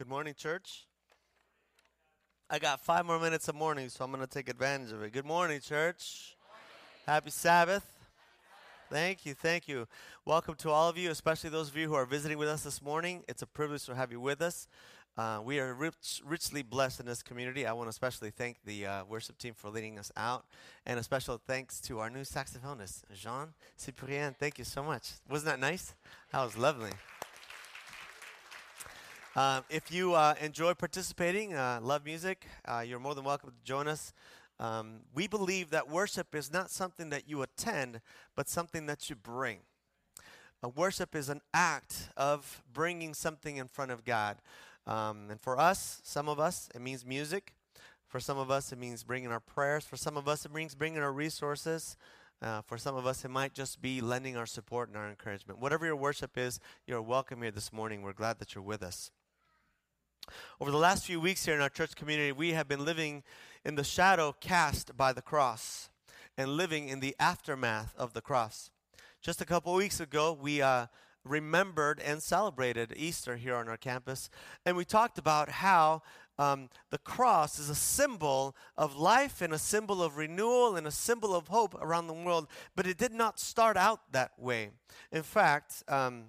Good morning, church. I got five more minutes of morning, so I'm going to take advantage of it. Good morning, church. Happy Sabbath. Thank you, thank you. Welcome to all of you, especially those of you who are visiting with us this morning. It's a privilege to have you with us. Uh, we are rich, richly blessed in this community. I want to especially thank the uh, worship team for leading us out, and a special thanks to our new saxophonist, Jean Cyprien. Thank you so much. Wasn't that nice? That was lovely. Uh, if you uh, enjoy participating, uh, love music, uh, you're more than welcome to join us. Um, we believe that worship is not something that you attend, but something that you bring. worship is an act of bringing something in front of God. Um, and for us, some of us, it means music. For some of us, it means bringing our prayers. For some of us, it means bringing our resources. Uh, for some of us, it might just be lending our support and our encouragement. Whatever your worship is, you're welcome here this morning. We're glad that you're with us. Over the last few weeks here in our church community, we have been living in the shadow cast by the cross and living in the aftermath of the cross. Just a couple weeks ago, we uh, remembered and celebrated Easter here on our campus, and we talked about how um, the cross is a symbol of life and a symbol of renewal and a symbol of hope around the world, but it did not start out that way. In fact, um,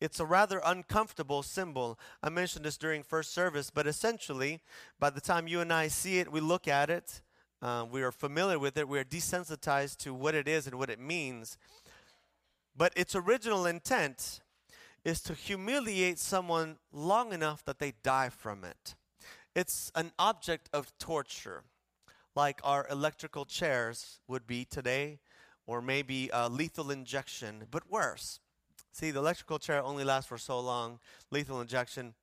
it's a rather uncomfortable symbol. I mentioned this during first service, but essentially, by the time you and I see it, we look at it, uh, we are familiar with it, we are desensitized to what it is and what it means. But its original intent is to humiliate someone long enough that they die from it. It's an object of torture, like our electrical chairs would be today, or maybe a lethal injection, but worse. See, the electrical chair only lasts for so long. Lethal injection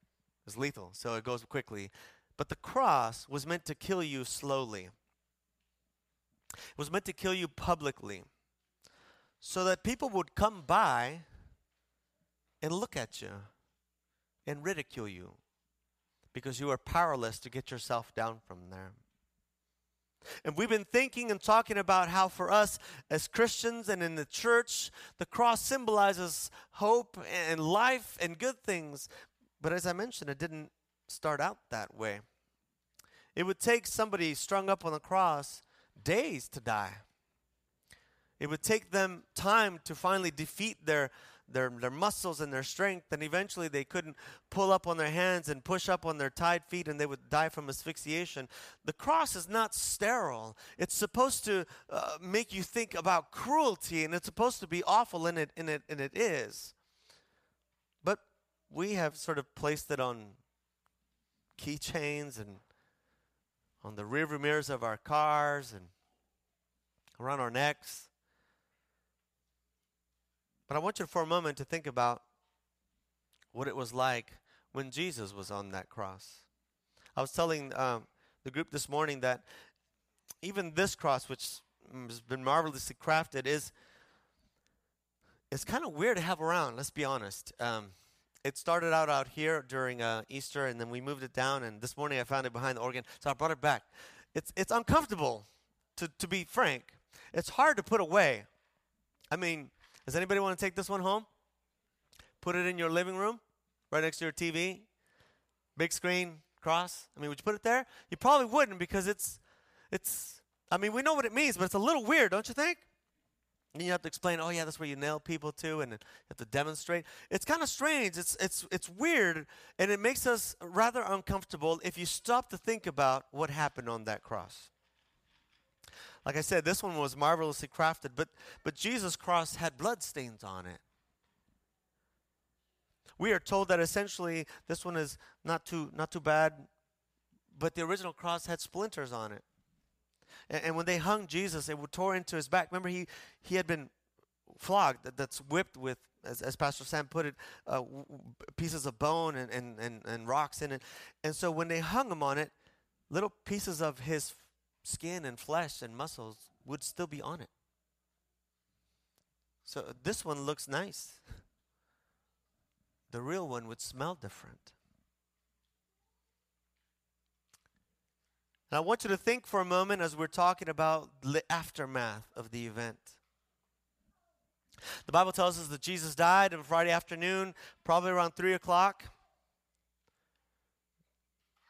is lethal, so it goes quickly. But the cross was meant to kill you slowly. It was meant to kill you publicly so that people would come by and look at you and ridicule you because you are powerless to get yourself down from there. And we've been thinking and talking about how, for us as Christians and in the church, the cross symbolizes hope and life and good things. But as I mentioned, it didn't start out that way. It would take somebody strung up on the cross days to die. It would take them time to finally defeat their their, their muscles and their strength, and eventually they couldn't pull up on their hands and push up on their tied feet, and they would die from asphyxiation. The cross is not sterile. It's supposed to uh, make you think about cruelty, and it's supposed to be awful, and it, and, it, and it is. But we have sort of placed it on keychains and on the rearview mirrors of our cars and around our necks. But I want you for a moment to think about what it was like when Jesus was on that cross. I was telling um, the group this morning that even this cross, which has been marvelously crafted, is it's kind of weird to have around. Let's be honest. Um, it started out out here during uh, Easter, and then we moved it down. And this morning I found it behind the organ, so I brought it back. It's it's uncomfortable, to to be frank. It's hard to put away. I mean, does anybody want to take this one home? Put it in your living room, right next to your TV, big screen, cross. I mean, would you put it there? You probably wouldn't because it's, it's. I mean, we know what it means, but it's a little weird, don't you think? And you have to explain, oh yeah, that's where you nail people to, and you have to demonstrate. It's kind of strange. It's it's it's weird, and it makes us rather uncomfortable if you stop to think about what happened on that cross. Like I said, this one was marvelously crafted, but, but Jesus' cross had blood stains on it. We are told that essentially this one is not too, not too bad, but the original cross had splinters on it. And, and when they hung Jesus, it would tore into his back. Remember, he, he had been flogged, that, that's whipped with, as, as Pastor Sam put it, uh, w- pieces of bone and, and, and, and rocks in it. And so when they hung him on it, little pieces of his skin and flesh and muscles would still be on it. So uh, this one looks nice. The real one would smell different. And I want you to think for a moment as we're talking about the aftermath of the event. The Bible tells us that Jesus died on Friday afternoon, probably around 3 o'clock.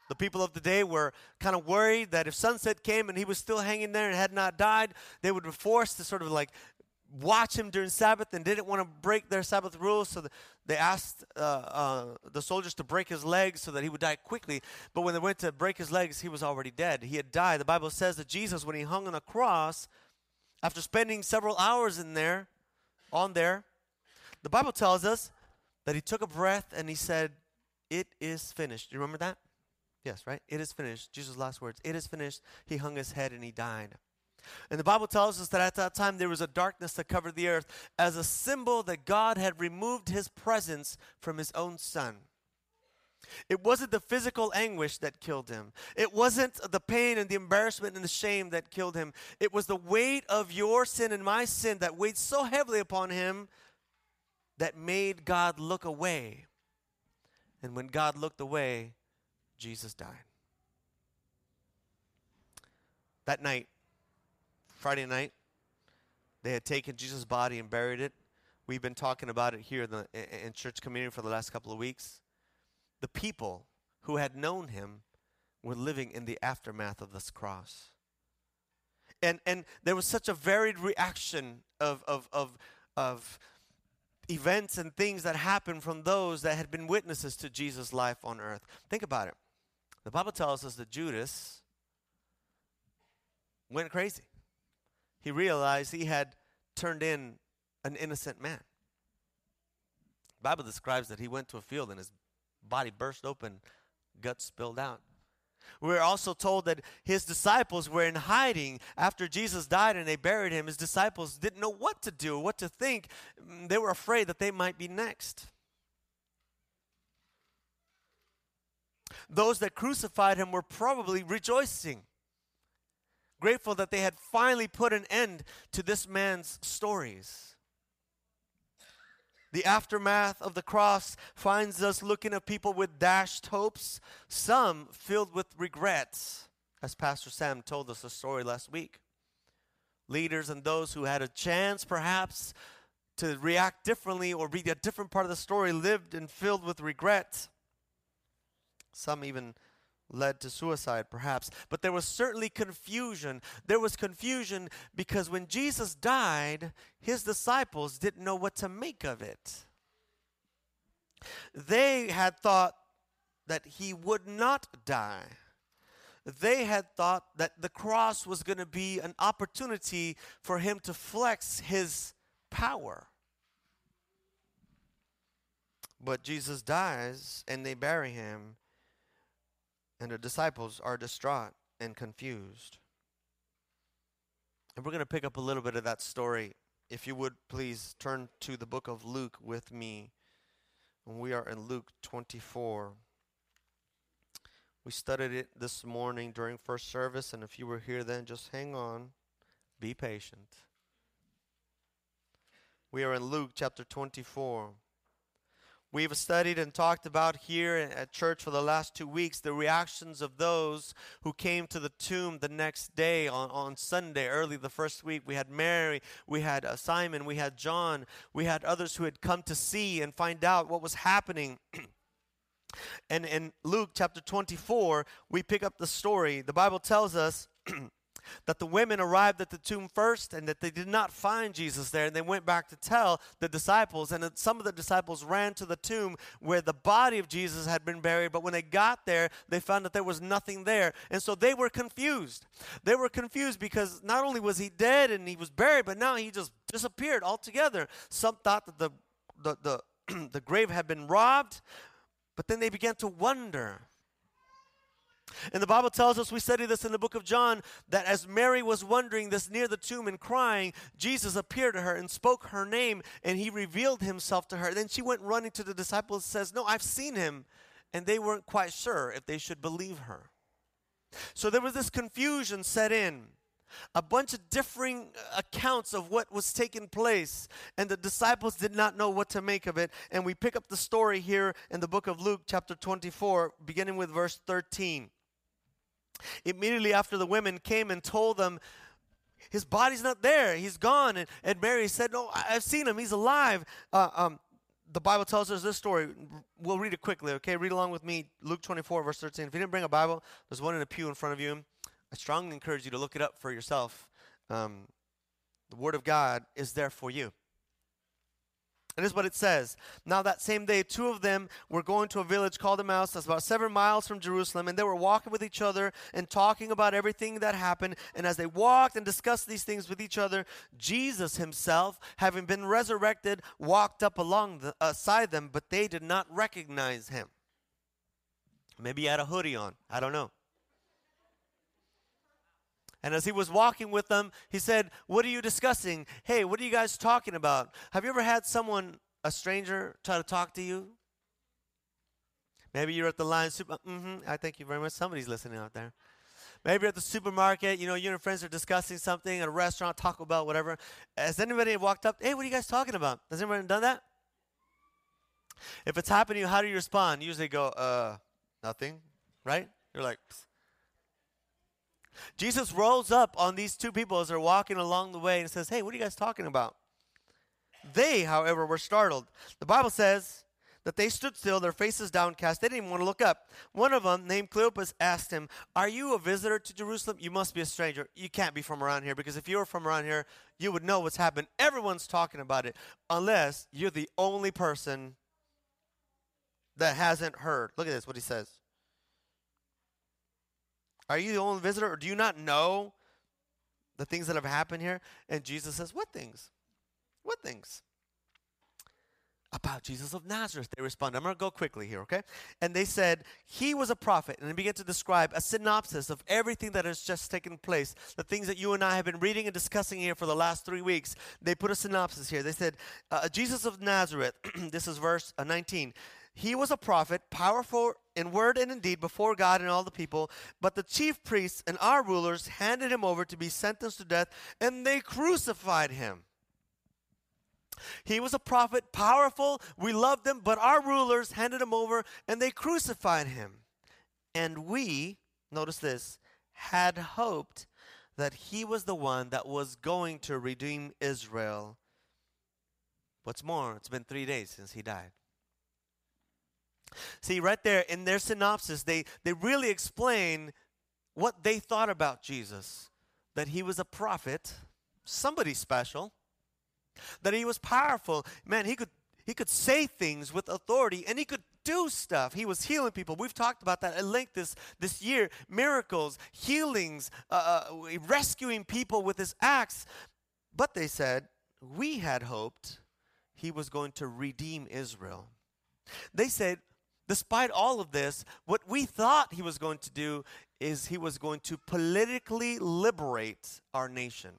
The people of the day were kind of worried that if sunset came and he was still hanging there and had not died, they would be forced to sort of like watch him during Sabbath and didn't want to break their Sabbath rules. So they asked uh, uh, the soldiers to break his legs so that he would die quickly. But when they went to break his legs, he was already dead. He had died. The Bible says that Jesus, when he hung on a cross, after spending several hours in there, on there, the Bible tells us that he took a breath and he said, It is finished. Do you remember that? Yes, right? It is finished. Jesus' last words. It is finished. He hung his head and he died. And the Bible tells us that at that time there was a darkness that covered the earth as a symbol that God had removed his presence from his own son. It wasn't the physical anguish that killed him. It wasn't the pain and the embarrassment and the shame that killed him. It was the weight of your sin and my sin that weighed so heavily upon him that made God look away. And when God looked away, Jesus died. That night, Friday night, they had taken Jesus' body and buried it. We've been talking about it here in, the, in church community for the last couple of weeks. The people who had known him were living in the aftermath of this cross. And, and there was such a varied reaction of, of, of, of events and things that happened from those that had been witnesses to Jesus' life on earth. Think about it. The Bible tells us that Judas went crazy. He realized he had turned in an innocent man. The Bible describes that he went to a field and his body burst open, guts spilled out. We're also told that his disciples were in hiding after Jesus died and they buried him. His disciples didn't know what to do, what to think. They were afraid that they might be next. Those that crucified him were probably rejoicing, grateful that they had finally put an end to this man's stories. The aftermath of the cross finds us looking at people with dashed hopes, some filled with regrets, as Pastor Sam told us a story last week. Leaders and those who had a chance, perhaps, to react differently or read a different part of the story lived and filled with regret. Some even led to suicide, perhaps. But there was certainly confusion. There was confusion because when Jesus died, his disciples didn't know what to make of it. They had thought that he would not die. They had thought that the cross was going to be an opportunity for him to flex his power. But Jesus dies and they bury him and the disciples are distraught and confused. And we're going to pick up a little bit of that story. If you would please turn to the book of Luke with me. We are in Luke 24. We studied it this morning during first service, and if you were here then, just hang on. Be patient. We are in Luke chapter 24. We've studied and talked about here at church for the last two weeks the reactions of those who came to the tomb the next day on, on Sunday, early the first week. We had Mary, we had uh, Simon, we had John, we had others who had come to see and find out what was happening. and in Luke chapter 24, we pick up the story. The Bible tells us that the women arrived at the tomb first and that they did not find Jesus there. And they went back to tell the disciples. And some of the disciples ran to the tomb where the body of Jesus had been buried. But when they got there, they found that there was nothing there. And so they were confused. They were confused because not only was he dead and he was buried, but now he just disappeared altogether. Some thought that the, the, the, the grave had been robbed. But then they began to wonder and the Bible tells us, we study this in the book of John, that as Mary was wondering this near the tomb and crying, Jesus appeared to her and spoke her name and he revealed himself to her. Then she went running to the disciples and says, No, I've seen him. And they weren't quite sure if they should believe her. So there was this confusion set in. A bunch of differing accounts of what was taking place, and the disciples did not know what to make of it. And we pick up the story here in the book of Luke, chapter 24, beginning with verse 13. Immediately after the women came and told them, his body's not there, he's gone. And, and Mary said, No, I've seen him, he's alive. Uh, um, the Bible tells us this story. We'll read it quickly, okay? Read along with me, Luke 24, verse 13. If you didn't bring a Bible, there's one in a pew in front of you. I strongly encourage you to look it up for yourself. Um, the Word of God is there for you. And this is what it says. Now, that same day, two of them were going to a village called Emmaus, that's about seven miles from Jerusalem, and they were walking with each other and talking about everything that happened. And as they walked and discussed these things with each other, Jesus himself, having been resurrected, walked up along the, them, but they did not recognize him. Maybe he had a hoodie on. I don't know. And as he was walking with them, he said, What are you discussing? Hey, what are you guys talking about? Have you ever had someone, a stranger, try to talk to you? Maybe you're at the line super. Mm-hmm, I thank you very much. Somebody's listening out there. Maybe you're at the supermarket, you know, you and your friends are discussing something at a restaurant, Taco Bell, whatever. Has anybody walked up? Hey, what are you guys talking about? Has anyone done that? If it's happening, how do you respond? You usually go, uh, nothing, right? You're like, Psst. Jesus rolls up on these two people as they're walking along the way and says, Hey, what are you guys talking about? They, however, were startled. The Bible says that they stood still, their faces downcast. They didn't even want to look up. One of them, named Cleopas, asked him, Are you a visitor to Jerusalem? You must be a stranger. You can't be from around here because if you were from around here, you would know what's happened. Everyone's talking about it, unless you're the only person that hasn't heard. Look at this, what he says. Are you the only visitor, or do you not know the things that have happened here? And Jesus says, What things? What things? About Jesus of Nazareth. They respond. I'm going to go quickly here, okay? And they said, He was a prophet. And they began to describe a synopsis of everything that has just taken place, the things that you and I have been reading and discussing here for the last three weeks. They put a synopsis here. They said, uh, Jesus of Nazareth, this is verse uh, 19. He was a prophet, powerful in word and in deed before God and all the people. But the chief priests and our rulers handed him over to be sentenced to death, and they crucified him. He was a prophet, powerful. We loved him, but our rulers handed him over and they crucified him. And we, notice this, had hoped that he was the one that was going to redeem Israel. What's more, it's been three days since he died. See, right there in their synopsis, they, they really explain what they thought about Jesus that he was a prophet, somebody special, that he was powerful. Man, he could, he could say things with authority and he could do stuff. He was healing people. We've talked about that at length this, this year miracles, healings, uh, uh rescuing people with his acts. But they said, we had hoped he was going to redeem Israel. They said, despite all of this, what we thought he was going to do is he was going to politically liberate our nation.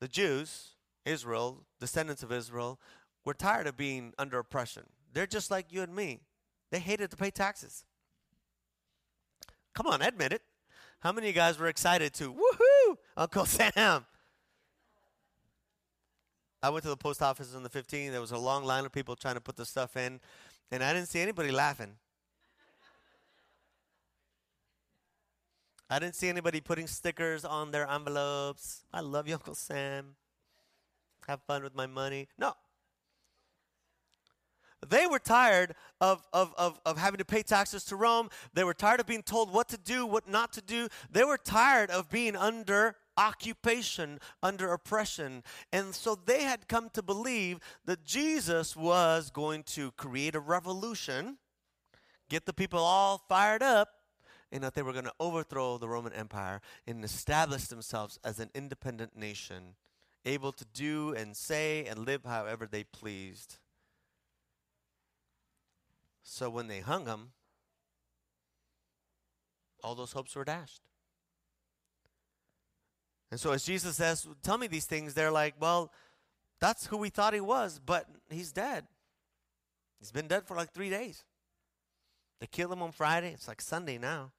The Jews, Israel, descendants of Israel, were tired of being under oppression. They're just like you and me. They hated to pay taxes. Come on, admit it. How many of you guys were excited to, woohoo, Uncle Sam? I went to the post office on the 15th. There was a long line of people trying to put the stuff in. And I didn't see anybody laughing. I didn't see anybody putting stickers on their envelopes. I love you, Uncle Sam. Have fun with my money. No. They were tired of, of, of, of having to pay taxes to Rome. They were tired of being told what to do, what not to do. They were tired of being under occupation, under oppression. And so they had come to believe that Jesus was going to create a revolution, get the people all fired up, and that they were going to overthrow the Roman Empire and establish themselves as an independent nation, able to do and say and live however they pleased. So when they hung him, all those hopes were dashed. And so as Jesus says, Tell me these things, they're like, Well, that's who we thought he was, but he's dead. He's been dead for like three days. They killed him on Friday. It's like Sunday now.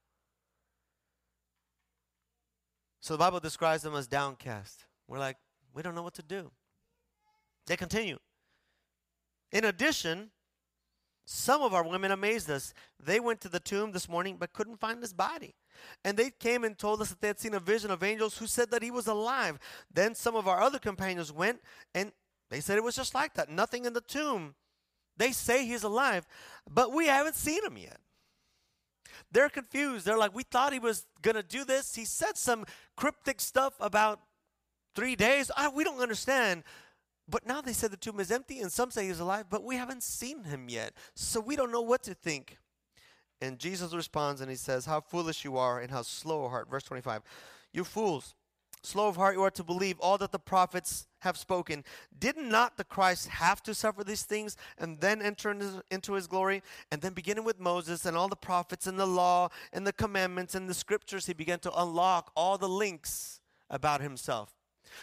So the Bible describes them as downcast. We're like, we don't know what to do. They continue. In addition, some of our women amazed us. They went to the tomb this morning but couldn't find his body. And they came and told us that they had seen a vision of angels who said that he was alive. Then some of our other companions went and they said it was just like that. Nothing in the tomb They say he's alive, but we haven't seen him yet. They're confused. They're like, we thought he was going to do this. He said some cryptic stuff about three days. I, we don't understand. But now they said the tomb is empty, and some say he's alive, but we haven't seen him yet. So we don't know what to think. And Jesus responds and he says, How foolish you are, and how slow of heart. Verse 25. You fools, slow of heart you are to believe all that the prophets have spoken. Did not the Christ have to suffer these things and then enter into his glory? And then, beginning with Moses and all the prophets and the law and the commandments and the scriptures, he began to unlock all the links about himself.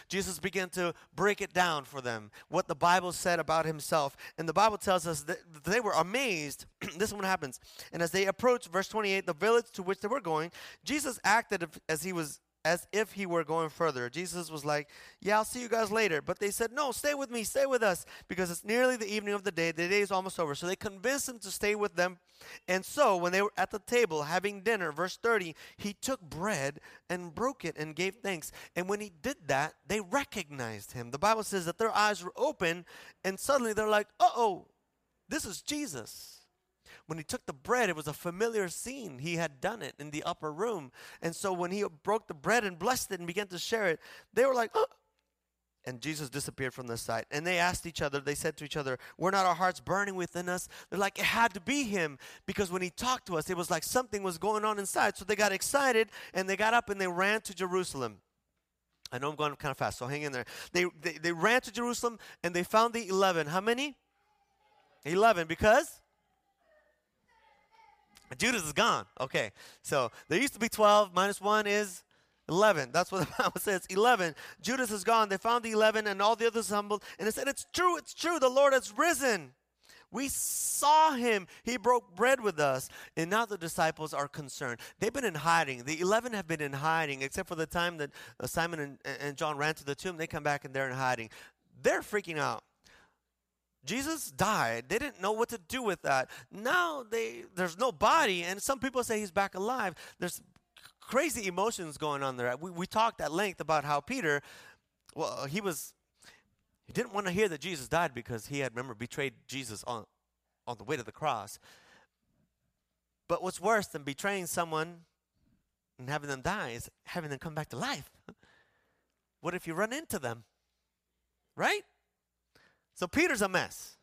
Jesus began to break it down for them, what the Bible said about himself. And the Bible tells us that they were amazed. this is what happens. And as they approached, verse 28, the village to which they were going, Jesus acted as he was as if he were going further. Jesus was like, Yeah, I'll see you guys later. But they said, No, stay with me, stay with us, because it's nearly the evening of the day. The day is almost over. So they convinced him to stay with them. And so when they were at the table having dinner, verse 30, he took bread and broke it and gave thanks. And when he did that, they recognized him. The Bible says that their eyes were open, and suddenly they're like, Uh oh, this is Jesus when he took the bread, it was a familiar scene. He had done it in the upper room. And so when he broke the bread and blessed it and began to share it, they were like, oh. And Jesus disappeared from the sight. And they asked each other, they said to each other, Were not our hearts burning within us? They're like, It had to be him. Because when he talked to us, it was like something was going on inside. So they got excited and they got up and they ran to Jerusalem. I know I'm going kind of fast, so hang in there. They, they, they ran to Jerusalem and they found the 11. How many? 11. Because? Judas is gone. Okay. So there used to be 12, minus 1 is 11. That's what the Bible says. 11. Judas is gone. They found the 11 and all the others humbled. And they said, It's true, it's true. The Lord has risen. We saw him. He broke bread with us. And now the disciples are concerned. They've been in hiding. The 11 have been in hiding, except for the time that uh, Simon and, and John ran to the tomb. They come back and they're in hiding. They're freaking out. Jesus died. They didn't know what to do with that. Now they there's no body, and some people say he's back alive. There's crazy emotions going on there. We, we talked at length about how Peter, well, he was he didn't want to hear that Jesus died because he had remember betrayed Jesus on on the way to the cross. But what's worse than betraying someone and having them die is having them come back to life. what if you run into them? Right? So Peter's a mess.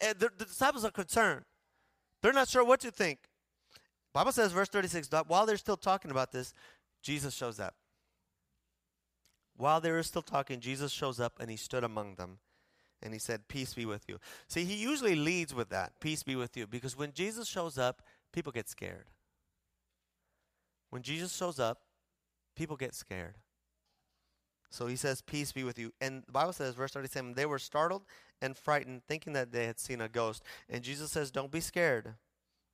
And the, the disciples are concerned. They're not sure what to think. Bible says, verse 36, while they're still talking about this, Jesus shows up. While they were still talking, Jesus shows up and he stood among them and he said, Peace be with you. See, he usually leads with that, peace be with you, because when Jesus shows up, people get scared. When Jesus shows up, people get scared. So he says, Peace be with you. And the Bible says, verse 37, they were startled and frightened, thinking that they had seen a ghost. And Jesus says, Don't be scared.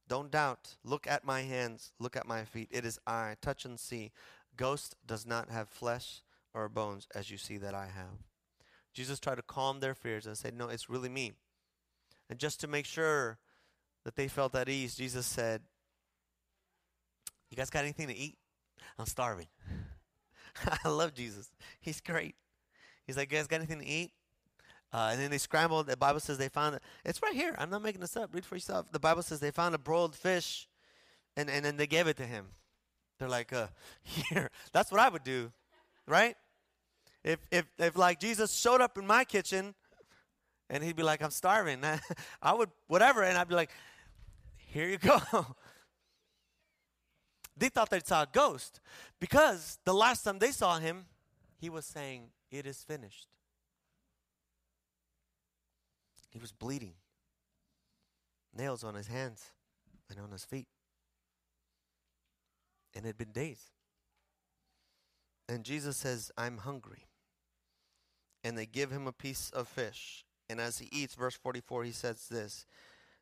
Don't doubt. Look at my hands. Look at my feet. It is I. Touch and see. Ghost does not have flesh or bones as you see that I have. Jesus tried to calm their fears and said, No, it's really me. And just to make sure that they felt at ease, Jesus said, You guys got anything to eat? I'm starving. I love Jesus. He's great. He's like, guys, got anything to eat? Uh, and then they scrambled. The Bible says they found it. It's right here. I'm not making this up. Read for yourself. The Bible says they found a broiled fish, and, and then they gave it to him. They're like, uh, here. That's what I would do, right? If, if, if like Jesus showed up in my kitchen, and he'd be like, I'm starving. I would, whatever. And I'd be like, here you go. They thought they saw a ghost because the last time they saw him, he was saying, It is finished. He was bleeding, nails on his hands and on his feet. And it had been days. And Jesus says, I'm hungry. And they give him a piece of fish. And as he eats, verse 44, he says this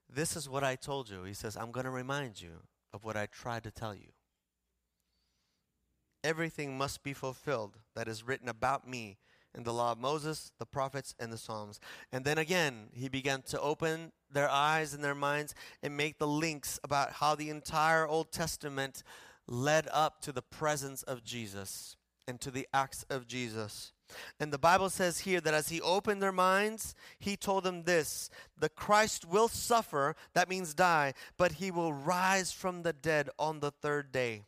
This is what I told you. He says, I'm going to remind you of what I tried to tell you everything must be fulfilled that is written about me in the law of Moses, the prophets, and the Psalms. And then again, he began to open their eyes and their minds and make the links about how the entire Old Testament led up to the presence of Jesus and to the acts of Jesus. And the Bible says here that as he opened their minds, he told them this the Christ will suffer, that means die, but he will rise from the dead on the third day.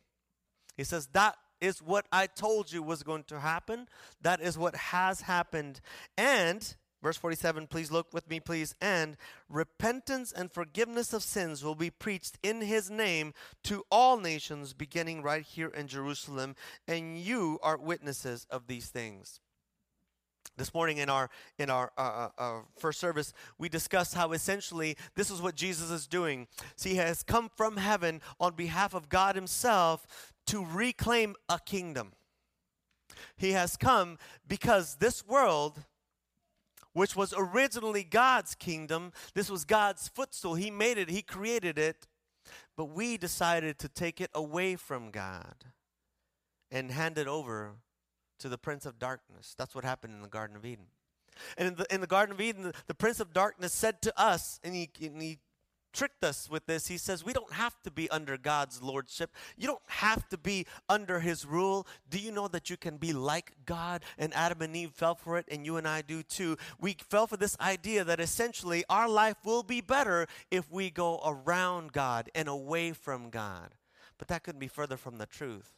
He says, That is what I told you was going to happen. That is what has happened. And Verse 47, please look with me, please. And repentance and forgiveness of sins will be preached in his name to all nations, beginning right here in Jerusalem. And you are witnesses of these things. This morning in our in our uh, uh, uh, first service, we discussed how essentially this is what Jesus is doing. See, he has come from heaven on behalf of God Himself to reclaim a kingdom. He has come because this world, which was originally God's kingdom, this was God's footstool. He made it. He created it, but we decided to take it away from God and hand it over to the prince of darkness. That's what happened in the Garden of Eden. And in the, in the Garden of Eden, the, the prince of darkness said to us, and he, and he tricked us with this. He says, We don't have to be under God's lordship. You don't have to be under his rule. Do you know that you can be like God? And Adam and Eve fell for it, and you and I do too. We fell for this idea that essentially our life will be better if we go around God and away from God. But that couldn't be further from the truth.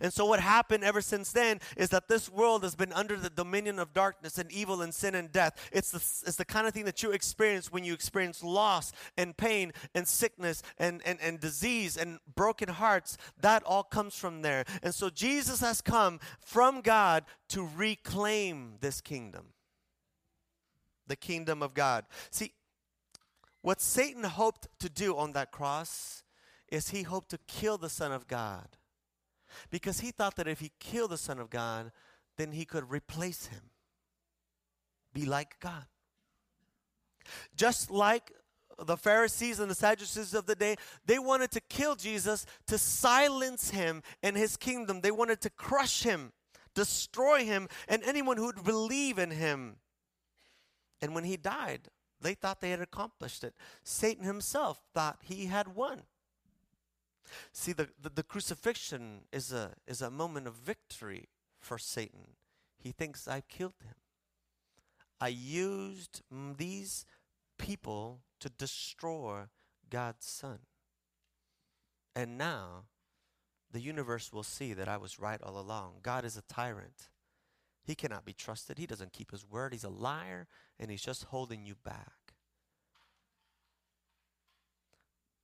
And so, what happened ever since then is that this world has been under the dominion of darkness and evil and sin and death. It's the, it's the kind of thing that you experience when you experience loss and pain and sickness and, and, and disease and broken hearts. That all comes from there. And so, Jesus has come from God to reclaim this kingdom the kingdom of God. See, what Satan hoped to do on that cross is he hoped to kill the Son of God because he thought that if he killed the Son of God, then he could replace him, be like God. Just like the Pharisees and the Sadducees of the day, they wanted to kill Jesus to silence him and his kingdom. They wanted to crush him, destroy him, and anyone who would believe in him. And when he died, they thought they had accomplished it. Satan himself thought he had won. See, the, the, the, crucifixion is a, is a moment of victory for Satan. He thinks I've killed him. I used mm, these people to destroy God's Son. And now the universe will see that I was right all along. God is a tyrant. He cannot be trusted. He doesn't keep his word. He's a liar, and he's just holding you back.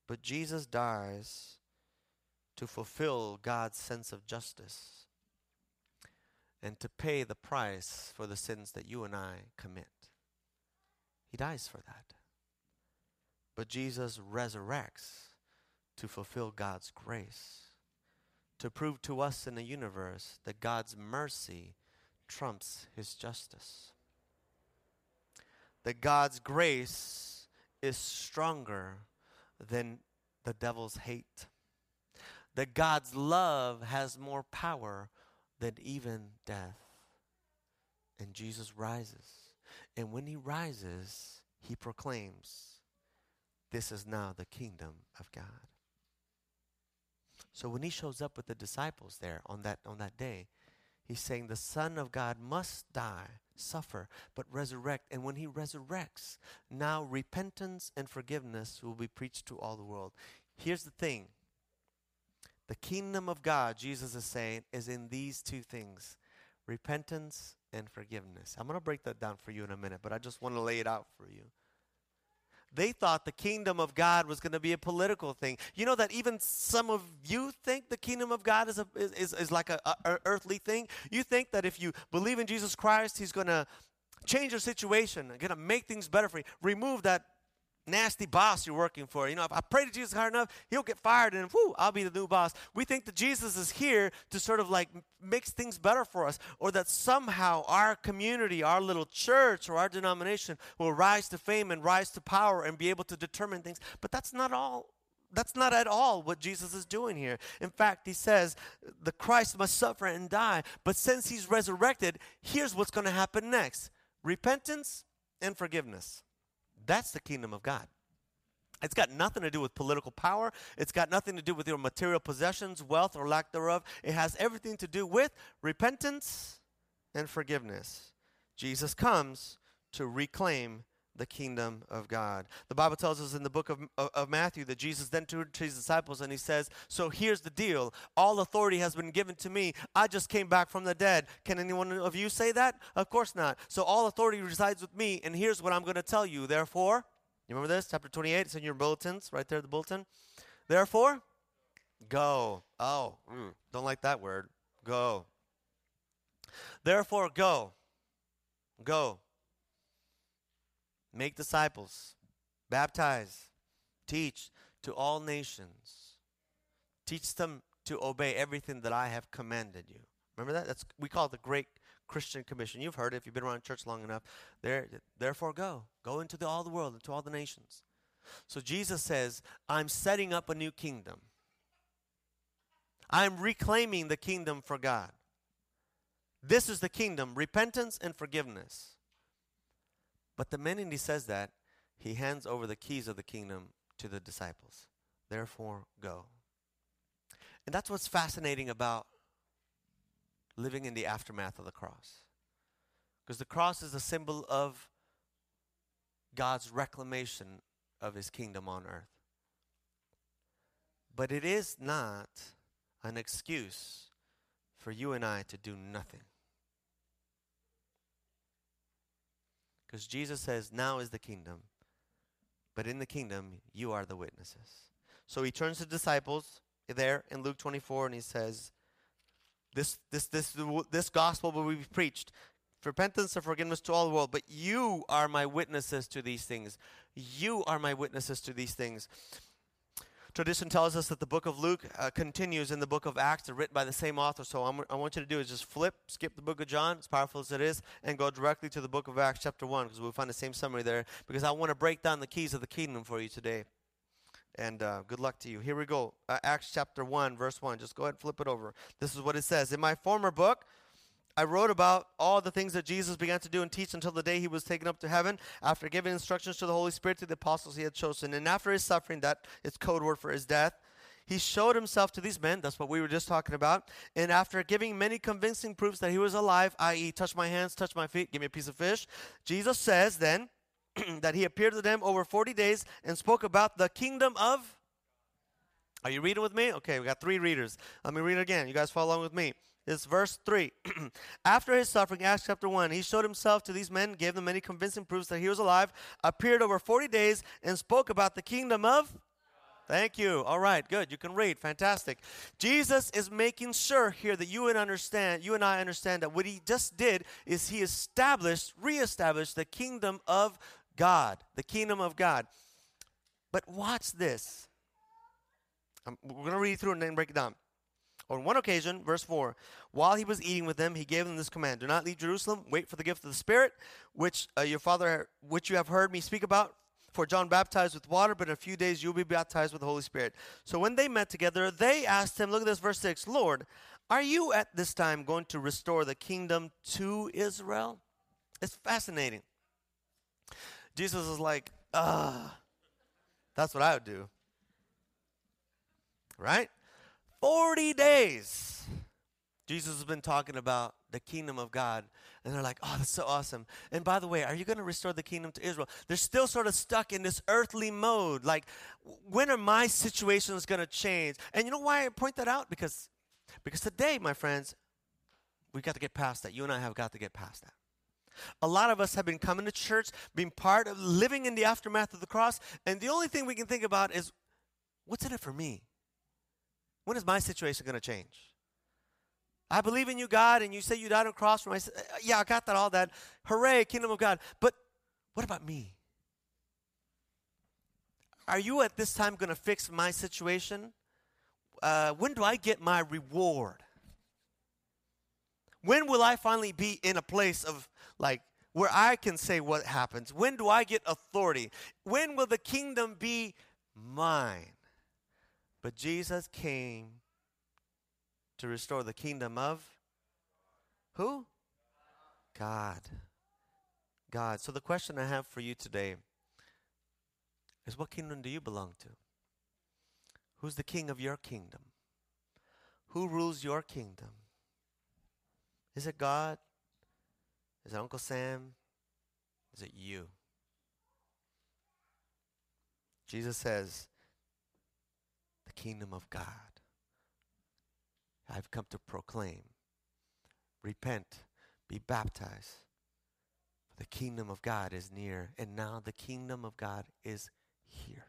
But Jesus dies to fulfill God's sense of justice and to pay the price for the sins that you and I commit. He dies for that. But Jesus resurrects to fulfill God's grace, to prove to us in the universe that God's mercy trumps his justice. That God's grace is stronger than the devil's hate that God's love has more power than even death. And Jesus rises. And when he rises, he proclaims, This is now the kingdom of God. So when he shows up with the disciples there on that, on that day, he's saying the Son of God must die, suffer, but resurrect. And when he resurrects, now repentance and forgiveness will be preached to all the world. Here's the thing the kingdom of God, Jesus is saying, is in these two things repentance and forgiveness. I'm going to break that down for you in a minute, but I just want to lay it out for you. They thought the kingdom of God was going to be a political thing. You know that even some of you think the kingdom of God is, a, is, is, like a, a earthly thing. You think that if you believe in Jesus Christ, He's going to change your situation, going to make things better for you, remove that nasty boss you're working for. You know, if I pray to Jesus hard enough, he'll get fired and whoo, I'll be the new boss. We think that Jesus is here to sort of like makes things better for us, or that somehow our community, our little church, or our denomination will rise to fame and rise to power and be able to determine things. But that's not all. That's not at all what Jesus is doing here. In fact, he says the Christ must suffer and die. But since he's resurrected, here's what's going to happen next repentance and forgiveness. That's the kingdom of God. It's got nothing to do with political power. It's got nothing to do with your material possessions, wealth, or lack thereof. It has everything to do with repentance and forgiveness. Jesus comes to reclaim the kingdom of God. The Bible tells us in the book of, of, of, Matthew that Jesus then turned to his disciples and he says, So here's the deal. All authority has been given to me. I just came back from the dead. Can anyone of you say that? Of course not. So all authority resides with me, and here's what I'm going to tell you. Therefore, you remember this? Chapter 28, it's in your bulletins, right there, the bulletin. Therefore, go. Oh, mm, don't like that word. Go. Therefore, go. Go. Make disciples. Baptize. Teach to all nations. Teach them to obey everything that I have commanded you. Remember that? That's we call it the Great Christian Commission. You've heard it if you've been around church long enough. There, therefore, go. Go into the, all the world, into all the nations. So Jesus says, I'm setting up a new kingdom. I'm reclaiming the kingdom for God. This is the kingdom repentance and forgiveness. But the minute he says that, he hands over the keys of the kingdom to the disciples. Therefore, go. And that's what's fascinating about living in the aftermath of the cross. Because the cross is a symbol of God's reclamation of his kingdom on earth. But it is not an excuse for you and I to do nothing. Because Jesus says, Now is the kingdom, but in the kingdom, you are the witnesses. So he turns to disciples there in Luke 24 and he says, this, this, this, this gospel will be preached repentance and forgiveness to all the world. But you are my witnesses to these things. You are my witnesses to these things. Tradition tells us that the book of Luke uh, continues in the book of Acts, They're written by the same author. So I'm, i want you to do is just flip, skip the book of John, as powerful as it is, and go directly to the book of Acts, chapter 1, because we'll find the same summary there. Because I want to break down the keys of the kingdom for you today. And uh, good luck to you. Here we go. Uh, Acts chapter 1, verse 1. Just go ahead and flip it over. This is what it says. In my former book, I wrote about all the things that Jesus began to do and teach until the day he was taken up to heaven after giving instructions to the Holy Spirit to the apostles he had chosen. And after his suffering, that is code word for his death, he showed himself to these men. That's what we were just talking about. And after giving many convincing proofs that he was alive, i.e., touch my hands, touch my feet, give me a piece of fish, Jesus says then that he appeared to them over 40 days and spoke about the kingdom of. Are you reading with me? Okay, we got three readers. Let me read it again. You guys follow along with me. It's verse 3. After his suffering, Acts chapter 1, he showed himself to these men, gave them many convincing proofs that he was alive, appeared over 40 days, and spoke about the kingdom of. Thank you. All right, good. You can read. Fantastic. Jesus is making sure here that you and understand, you and I understand that what he just did is he established, reestablished the kingdom of God, the kingdom of God. But watch this. Um, we're going to read through and then break it down. On one occasion, verse 4, while he was eating with them, he gave them this command Do not leave Jerusalem, wait for the gift of the Spirit, which uh, your father, which you have heard me speak about. For John baptized with water, but in a few days you'll be baptized with the Holy Spirit. So when they met together, they asked him, Look at this, verse 6 Lord, are you at this time going to restore the kingdom to Israel? It's fascinating. Jesus is like, ah, that's what I would do. Right? 40 days. Jesus has been talking about the kingdom of God. And they're like, oh, that's so awesome. And by the way, are you going to restore the kingdom to Israel? They're still sort of stuck in this earthly mode. Like, when are my situations going to change? And you know why I point that out? Because, because today, my friends, we've got to get past that. You and I have got to get past that. A lot of us have been coming to church, being part of living in the aftermath of the cross, and the only thing we can think about is what's in it for me? When is my situation going to change? I believe in you, God, and you say you died on the cross for my. Uh, yeah, I got that, all that. Hooray, kingdom of God. But what about me? Are you at this time going to fix my situation? Uh, when do I get my reward? When will I finally be in a place of like where I can say what happens? When do I get authority? When will the kingdom be mine? But Jesus came to restore the kingdom of who? God. God. So the question I have for you today is what kingdom do you belong to? Who's the king of your kingdom? Who rules your kingdom? Is it God? Is it Uncle Sam? Is it you? Jesus says, the kingdom of God. I've come to proclaim. Repent, be baptized. The kingdom of God is near, and now the kingdom of God is here.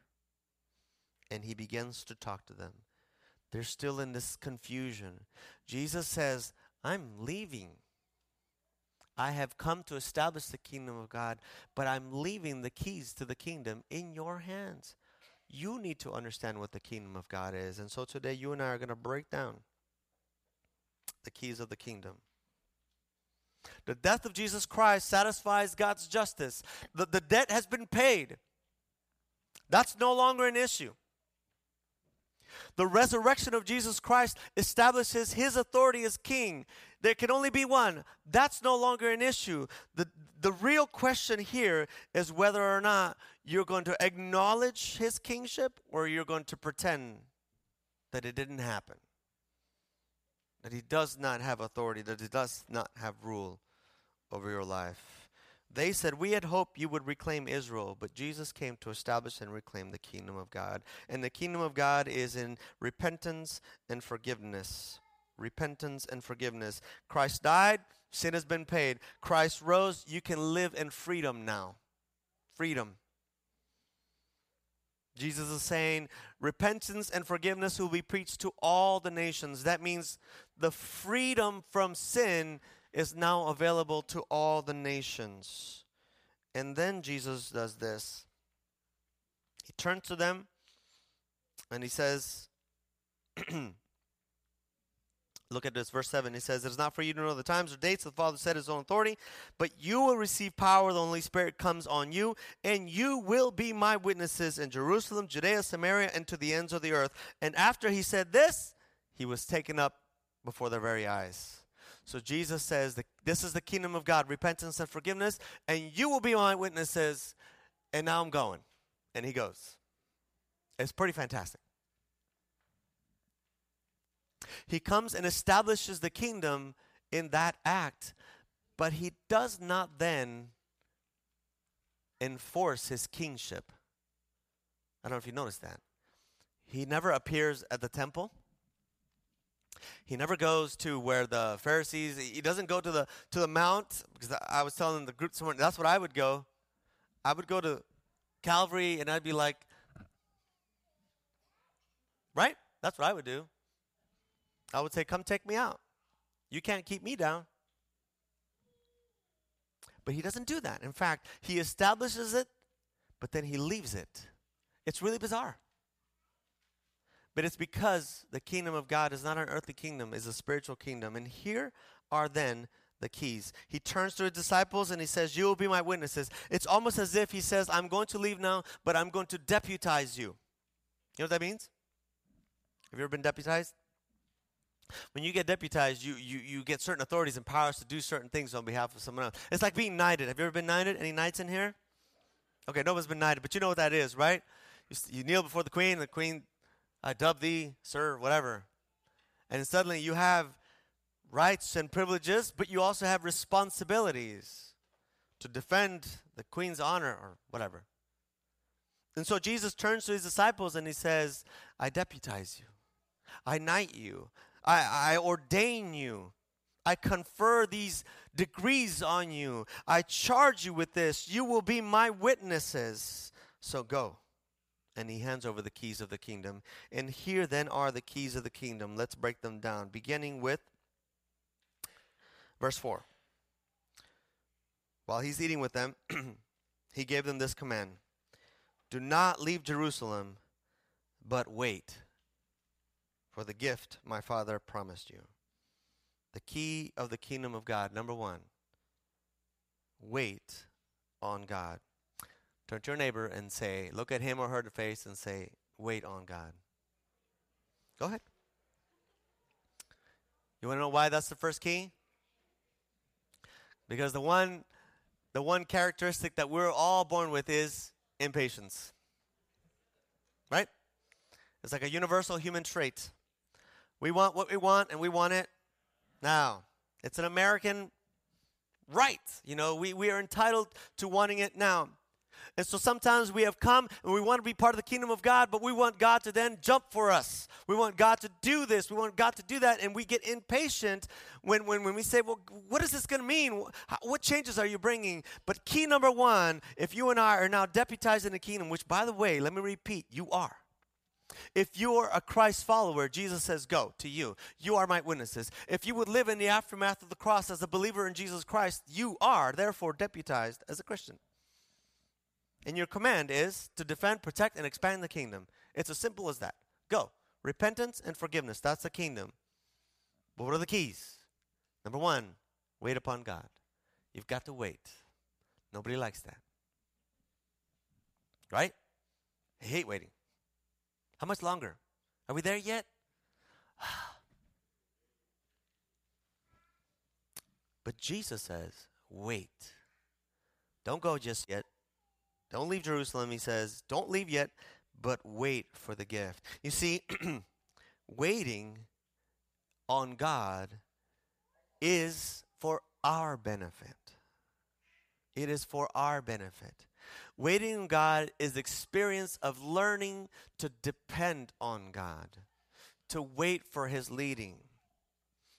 And he begins to talk to them. They're still in this confusion. Jesus says, I'm leaving. I have come to establish the kingdom of God, but I'm leaving the keys to the kingdom in your hands. You need to understand what the kingdom of God is. And so today, you and I are going to break down the keys of the kingdom. The death of Jesus Christ satisfies God's justice. The, the debt has been paid. That's no longer an issue. The resurrection of Jesus Christ establishes his authority as king. There can only be one. That's no longer an issue. The, the real question here is whether or not you're going to acknowledge his kingship or you're going to pretend that it didn't happen. That he does not have authority, that he does not have rule over your life. They said, We had hoped you would reclaim Israel, but Jesus came to establish and reclaim the kingdom of God. And the kingdom of God is in repentance and forgiveness. Repentance and forgiveness. Christ died, sin has been paid. Christ rose, you can live in freedom now. Freedom. Jesus is saying repentance and forgiveness will be preached to all the nations. That means the freedom from sin is now available to all the nations. And then Jesus does this. He turns to them and he says, Look at this, verse 7. He says, It is not for you to know the times or dates the Father said his own authority, but you will receive power. The Holy Spirit comes on you, and you will be my witnesses in Jerusalem, Judea, Samaria, and to the ends of the earth. And after he said this, he was taken up before their very eyes. So Jesus says, This is the kingdom of God, repentance and forgiveness, and you will be my witnesses. And now I'm going. And he goes. It's pretty fantastic. He comes and establishes the kingdom in that act, but he does not then enforce his kingship. I don't know if you noticed that. He never appears at the temple. He never goes to where the Pharisees. He doesn't go to the to the mount because I was telling the group somewhere. That's what I would go. I would go to Calvary and I'd be like, right? That's what I would do. I would say, "Come take me out. You can't keep me down." But he doesn't do that. In fact, he establishes it, but then he leaves it. It's really bizarre. But it's because the kingdom of God is not an earthly kingdom, it's a spiritual kingdom. And here are then the keys. He turns to his disciples and he says, You will be my witnesses. It's almost as if he says, I'm going to leave now, but I'm going to deputize you. You know what that means? Have you ever been deputized? When you get deputized, you, you, you get certain authorities and powers to do certain things on behalf of someone else. It's like being knighted. Have you ever been knighted? Any knights in here? Okay, no one's been knighted, but you know what that is, right? You, you kneel before the queen, and the queen I dub thee, sir, whatever. And suddenly you have rights and privileges, but you also have responsibilities to defend the queen's honor or whatever. And so Jesus turns to his disciples and he says, I deputize you, I knight you, I, I ordain you, I confer these degrees on you, I charge you with this. You will be my witnesses. So go and he hands over the keys of the kingdom. And here then are the keys of the kingdom. Let's break them down, beginning with verse 4. While he's eating with them, he gave them this command Do not leave Jerusalem, but wait for the gift my father promised you. The key of the kingdom of God, number one, wait on God. Turn to your neighbor and say, look at him or her face and say, wait on God. Go ahead. You want to know why that's the first key? Because the one the one characteristic that we're all born with is impatience. right? It's like a universal human trait. We want what we want and we want it now. It's an American right. You know, we, we are entitled to wanting it now. And so sometimes we have come and we want to be part of the kingdom of God, but we want God to then jump for us. We want God to do this. We want God to do that. And we get impatient when, when, when we say, well, what is this going to mean? What changes are you bringing? But key number one, if you and I are now deputized in the kingdom, which by the way, let me repeat, you are. If you are a Christ follower, Jesus says, Go to you. You are my witnesses. If you would live in the aftermath of the cross as a believer in Jesus Christ, you are therefore deputized as a Christian. And your command is to defend, protect, and expand the kingdom. It's as simple as that. Go. Repentance and forgiveness. That's the kingdom. But what are the keys? Number one, wait upon God. You've got to wait. Nobody likes that. Right? I hate waiting. How much longer? Are we there yet? but Jesus says, wait. Don't go just yet. Don't leave Jerusalem, he says. Don't leave yet, but wait for the gift. You see, waiting on God is for our benefit. It is for our benefit. Waiting on God is the experience of learning to depend on God, to wait for His leading.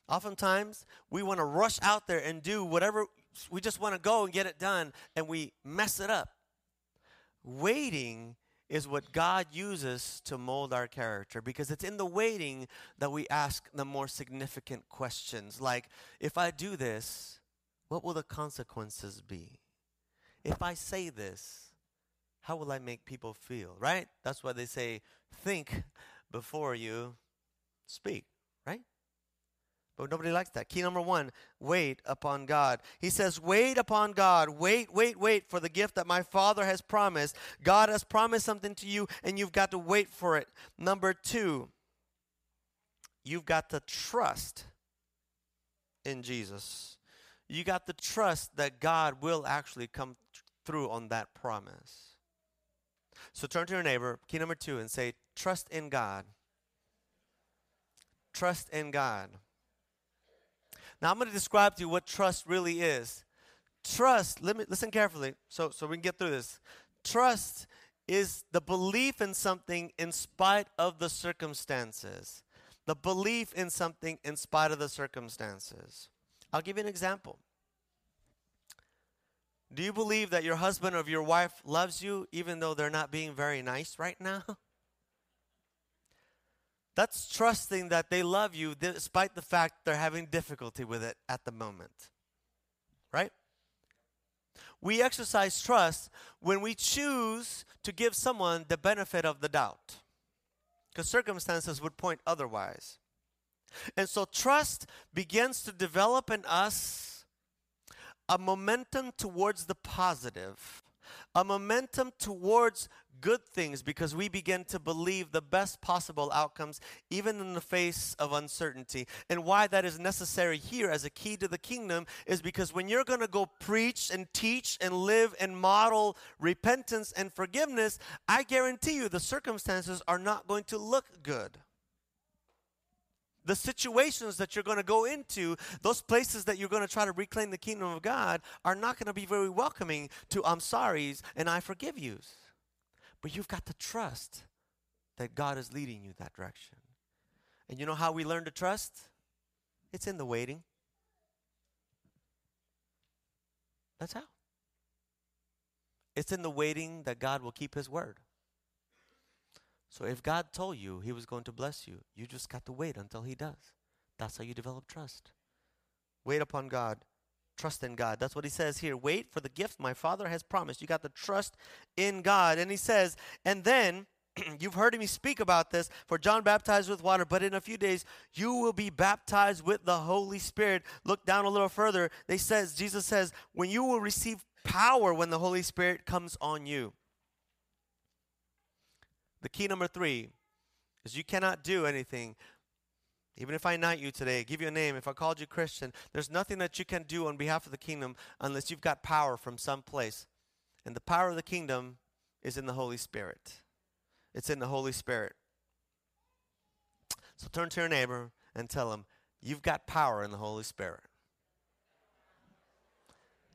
Oftentimes, we want to rush out there and do whatever, we just want to go and get it done, and we mess it up. Waiting is what God uses to mold our character because it's in the waiting that we ask the more significant questions like, if I do this, what will the consequences be? If I say this, how will I make people feel? Right? That's why they say, think before you speak, right? But nobody likes that. Key number one wait upon God. He says, Wait upon God. Wait, wait, wait for the gift that my Father has promised. God has promised something to you, and you've got to wait for it. Number two, you've got to trust in Jesus. You got to trust that God will actually come through on that promise. So turn to your neighbor, key number two, and say, Trust in God. Trust in God. Now I'm going to describe to you what trust really is. Trust, let me, listen carefully so, so we can get through this. Trust is the belief in something in spite of the circumstances. The belief in something in spite of the circumstances. I'll give you an example. Do you believe that your husband or your wife loves you even though they're not being very nice right now? That's trusting that they love you despite the fact they're having difficulty with it at the moment. Right? We exercise trust when we choose to give someone the benefit of the doubt. Because circumstances would point otherwise. And so trust begins to develop in us a momentum towards the positive, a momentum towards good things because we begin to believe the best possible outcomes even in the face of uncertainty. And why that is necessary here as a key to the kingdom is because when you're going to go preach and teach and live and model repentance and forgiveness, I guarantee you the circumstances are not going to look good the situations that you're going to go into, those places that you're going to try to reclaim the kingdom of God, are not going to be very welcoming to I'm sorry's and I forgive yous. But you've got to trust that God is leading you that direction. And you know how we learn to trust? It's in the waiting. That's how. It's in the waiting that God will keep his word. So if God told you he was going to bless you, you just got to wait until he does. That's how you develop trust. Wait upon God. Trust in God. That's what he says here. Wait for the gift my Father has promised. You got to trust in God. And he says, and then you've heard me speak about this for John baptized with water, but in a few days you will be baptized with the Holy Spirit. Look down a little further. They says Jesus says, when you will receive power when the Holy Spirit comes on you. The key number three is you cannot do anything. Even if I knight you today, give you a name, if I called you Christian, there's nothing that you can do on behalf of the kingdom unless you've got power from some place. And the power of the kingdom is in the Holy Spirit. it's in the Holy Spirit. So turn to your neighbor and tell him, You've got power in the Holy Spirit.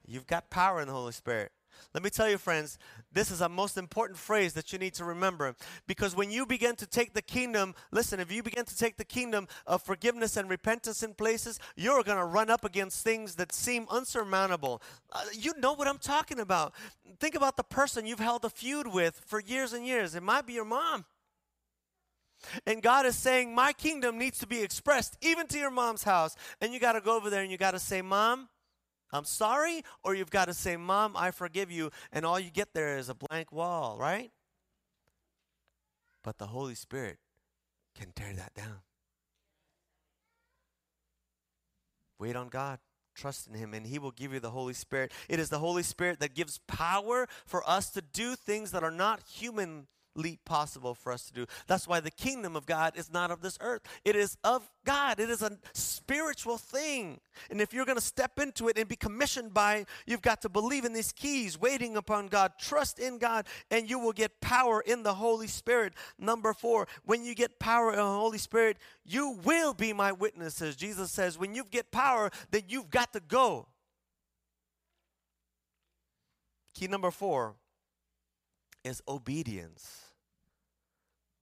You've got power in the Holy Spirit. Let me tell you, friends, this is a most important phrase that you need to remember. Because when you begin to take the kingdom, listen, if you begin to take the kingdom of forgiveness and repentance in places, you're going to run up against things that seem unsurmountable. Uh, you know what I'm talking about. Think about the person you've held a feud with for years and years. It might be your mom. And God is saying, My kingdom needs to be expressed even to your mom's house. And you got to go over there and you got to say, Mom, I'm sorry, or you've got to say, Mom, I forgive you, and all you get there is a blank wall, right? But the Holy Spirit can tear that down. Wait on God. Trust in Him, and He will give you the Holy Spirit. It is the Holy Spirit that gives power for us to do things that are not human possible for us to do. That's why the kingdom of God is not of this earth, it is of God. It is a spiritual thing. And if you're going to step into it and be commissioned by it, you've got to believe in these keys, waiting upon God, trust in God, and you will get power in the Holy Spirit. Number four, when you get power in the Holy Spirit, you will be my witnesses. Jesus says, when you get power, then you've got to go. Key number four is obedience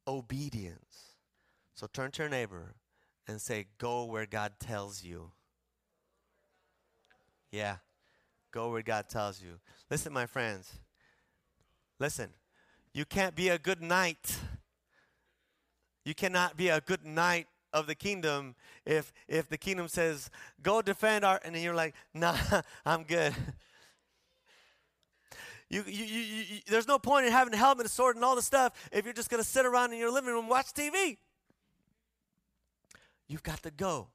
obedience. So turn to your neighbor and say, Go where God tells you. Yeah, go where God tells you. Listen, my friends. Listen, you can't be a good knight. You cannot be a good knight of the kingdom if if the kingdom says go defend our and you're like nah i'm good you, you, you, you, there's no point in having a helmet, a sword, and all the stuff if you're just going to sit around in your living room watch TV. You've got to go.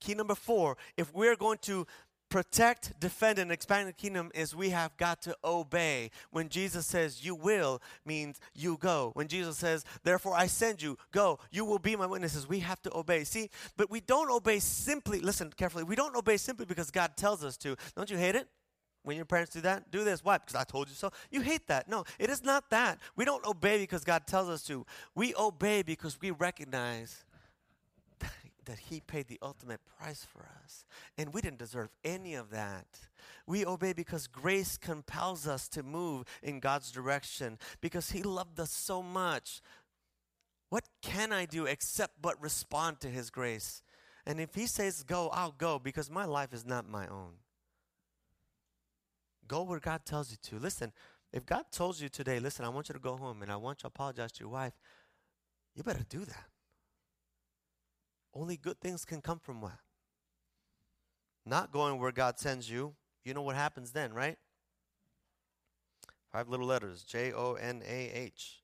Key number four if we're going to protect, defend, and expand the kingdom is we have got to obey. When Jesus says you will means you go. When Jesus says, therefore I send you, go, you will be my witnesses. We have to obey. See, but we don't obey simply, listen carefully, we don't obey simply because God tells us to. Don't you hate it? When your parents do that, do this. Why? Because I told you so. You hate that. No, it is not that. We don't obey because God tells us to. We obey because we recognize that, that He paid the ultimate price for us. And we didn't deserve any of that. We obey because grace compels us to move in God's direction because He loved us so much. What can I do except but respond to His grace? And if He says go, I'll go because my life is not my own. Go where God tells you to. Listen, if God told you today, listen, I want you to go home and I want you to apologize to your wife, you better do that. Only good things can come from what? Not going where God sends you. You know what happens then, right? Five little letters J O N A H.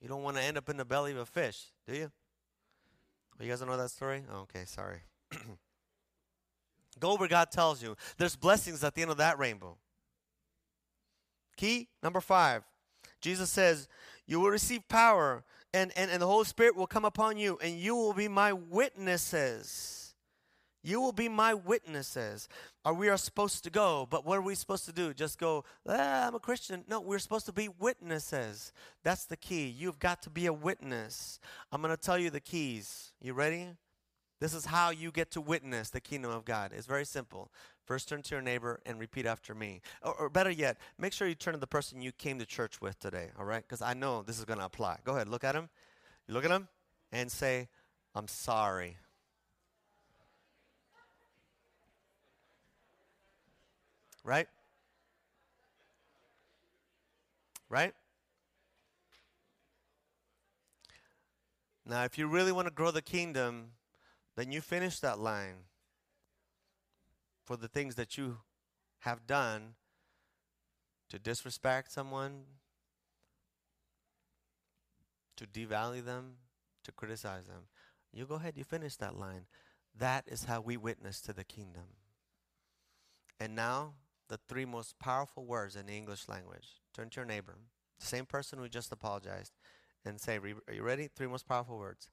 You don't want to end up in the belly of a fish, do you? Oh, you guys don't know that story? Oh, okay, sorry. Go where God tells you. There's blessings at the end of that rainbow. Key number five Jesus says, You will receive power, and, and, and the Holy Spirit will come upon you, and you will be my witnesses. You will be my witnesses. Are we are supposed to go, but what are we supposed to do? Just go, ah, I'm a Christian. No, we're supposed to be witnesses. That's the key. You've got to be a witness. I'm going to tell you the keys. You ready? This is how you get to witness the kingdom of God. It's very simple. First, turn to your neighbor and repeat after me. Or, or better yet, make sure you turn to the person you came to church with today, all right? Because I know this is going to apply. Go ahead, look at him. You look at him and say, I'm sorry. Right? Right? Now, if you really want to grow the kingdom, then you finish that line for the things that you have done to disrespect someone, to devalue them, to criticize them. You go ahead, you finish that line. That is how we witness to the kingdom. And now, the three most powerful words in the English language. Turn to your neighbor, the same person who just apologized, and say, Are you ready? Three most powerful words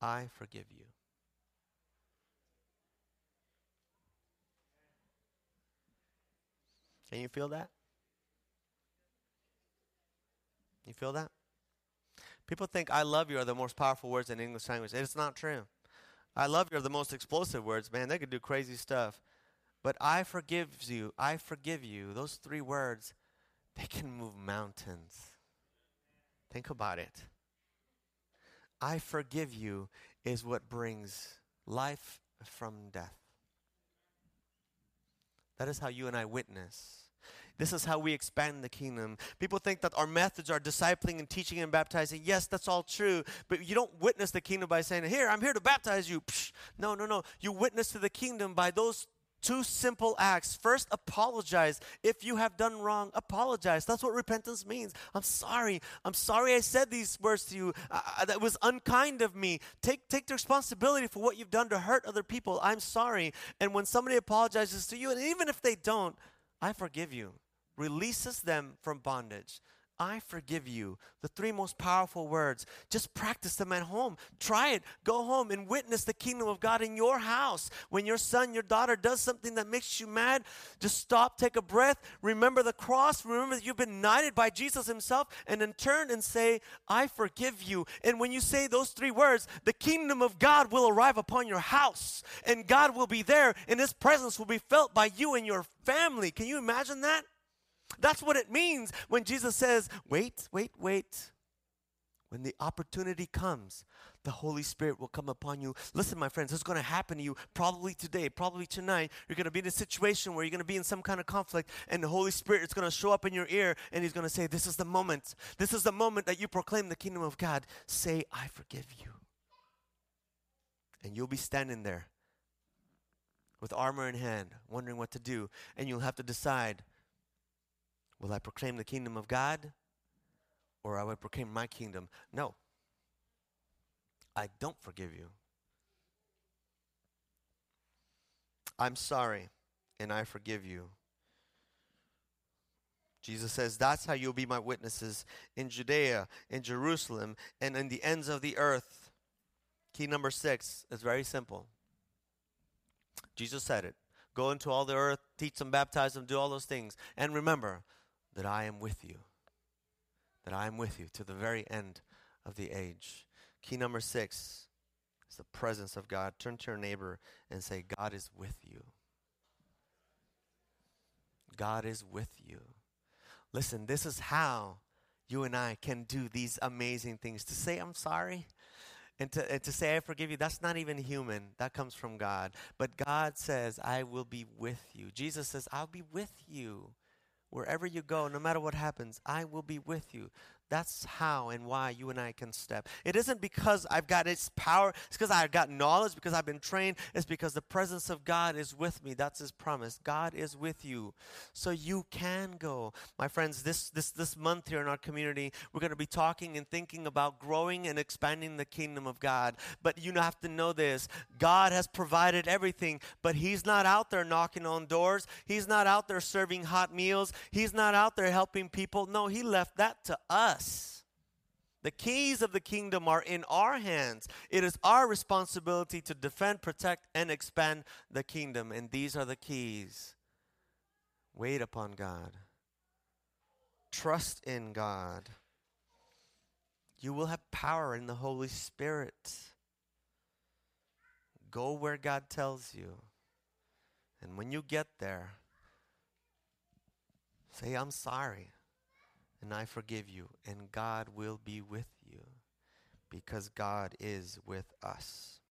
I forgive you. Can you feel that? You feel that? People think I love you are the most powerful words in English language. It's not true. I love you are the most explosive words, man. They could do crazy stuff. But I forgive you, I forgive you, those three words, they can move mountains. Think about it. I forgive you is what brings life from death. That is how you and I witness. This is how we expand the kingdom. People think that our methods are discipling and teaching and baptizing. Yes, that's all true. But you don't witness the kingdom by saying, Here, I'm here to baptize you. Psh, no, no, no. You witness to the kingdom by those two simple acts. First, apologize. If you have done wrong, apologize. That's what repentance means. I'm sorry. I'm sorry I said these words to you. That was unkind of me. Take, take the responsibility for what you've done to hurt other people. I'm sorry. And when somebody apologizes to you, and even if they don't, I forgive you releases them from bondage. I forgive you. The three most powerful words. Just practice them at home. Try it. Go home and witness the kingdom of God in your house. When your son, your daughter does something that makes you mad, just stop, take a breath, remember the cross, remember that you've been knighted by Jesus himself, and then turn and say, I forgive you. And when you say those three words, the kingdom of God will arrive upon your house, and God will be there, and his presence will be felt by you and your family. Can you imagine that? That's what it means when Jesus says, wait, wait, wait. When the opportunity comes, the Holy Spirit will come upon you. Listen, my friends, this is going to happen to you probably today, probably tonight. You're going to be in a situation where you're going to be in some kind of conflict, and the Holy Spirit is going to show up in your ear, and He's going to say, This is the moment. This is the moment that you proclaim the kingdom of God. Say, I forgive you. And you'll be standing there with armor in hand, wondering what to do, and you'll have to decide Will I proclaim the kingdom of God or I will proclaim my kingdom? No. I don't forgive you. I'm sorry and I forgive you. Jesus says, That's how you'll be my witnesses in Judea, in Jerusalem, and in the ends of the earth. Key number six is very simple. Jesus said it. Go into all the earth, teach them, baptize them, do all those things. And remember, that I am with you. That I am with you to the very end of the age. Key number six is the presence of God. Turn to your neighbor and say, God is with you. God is with you. Listen, this is how you and I can do these amazing things. To say, I'm sorry, and to, and to say, I forgive you, that's not even human. That comes from God. But God says, I will be with you. Jesus says, I'll be with you. Wherever you go, no matter what happens, I will be with you. That's how and why you and I can step. It isn't because I've got its power, it's because I've got knowledge, because I've been trained. It's because the presence of God is with me. That's his promise. God is with you. So you can go. My friends, this this this month here in our community, we're going to be talking and thinking about growing and expanding the kingdom of God. But you have to know this. God has provided everything, but he's not out there knocking on doors. He's not out there serving hot meals. He's not out there helping people. No, he left that to us us. The keys of the kingdom are in our hands. It is our responsibility to defend, protect, and expand the kingdom. And these are the keys wait upon God, trust in God. You will have power in the Holy Spirit. Go where God tells you. And when you get there, say, I'm sorry and I forgive you, and God will be with you because God is with us.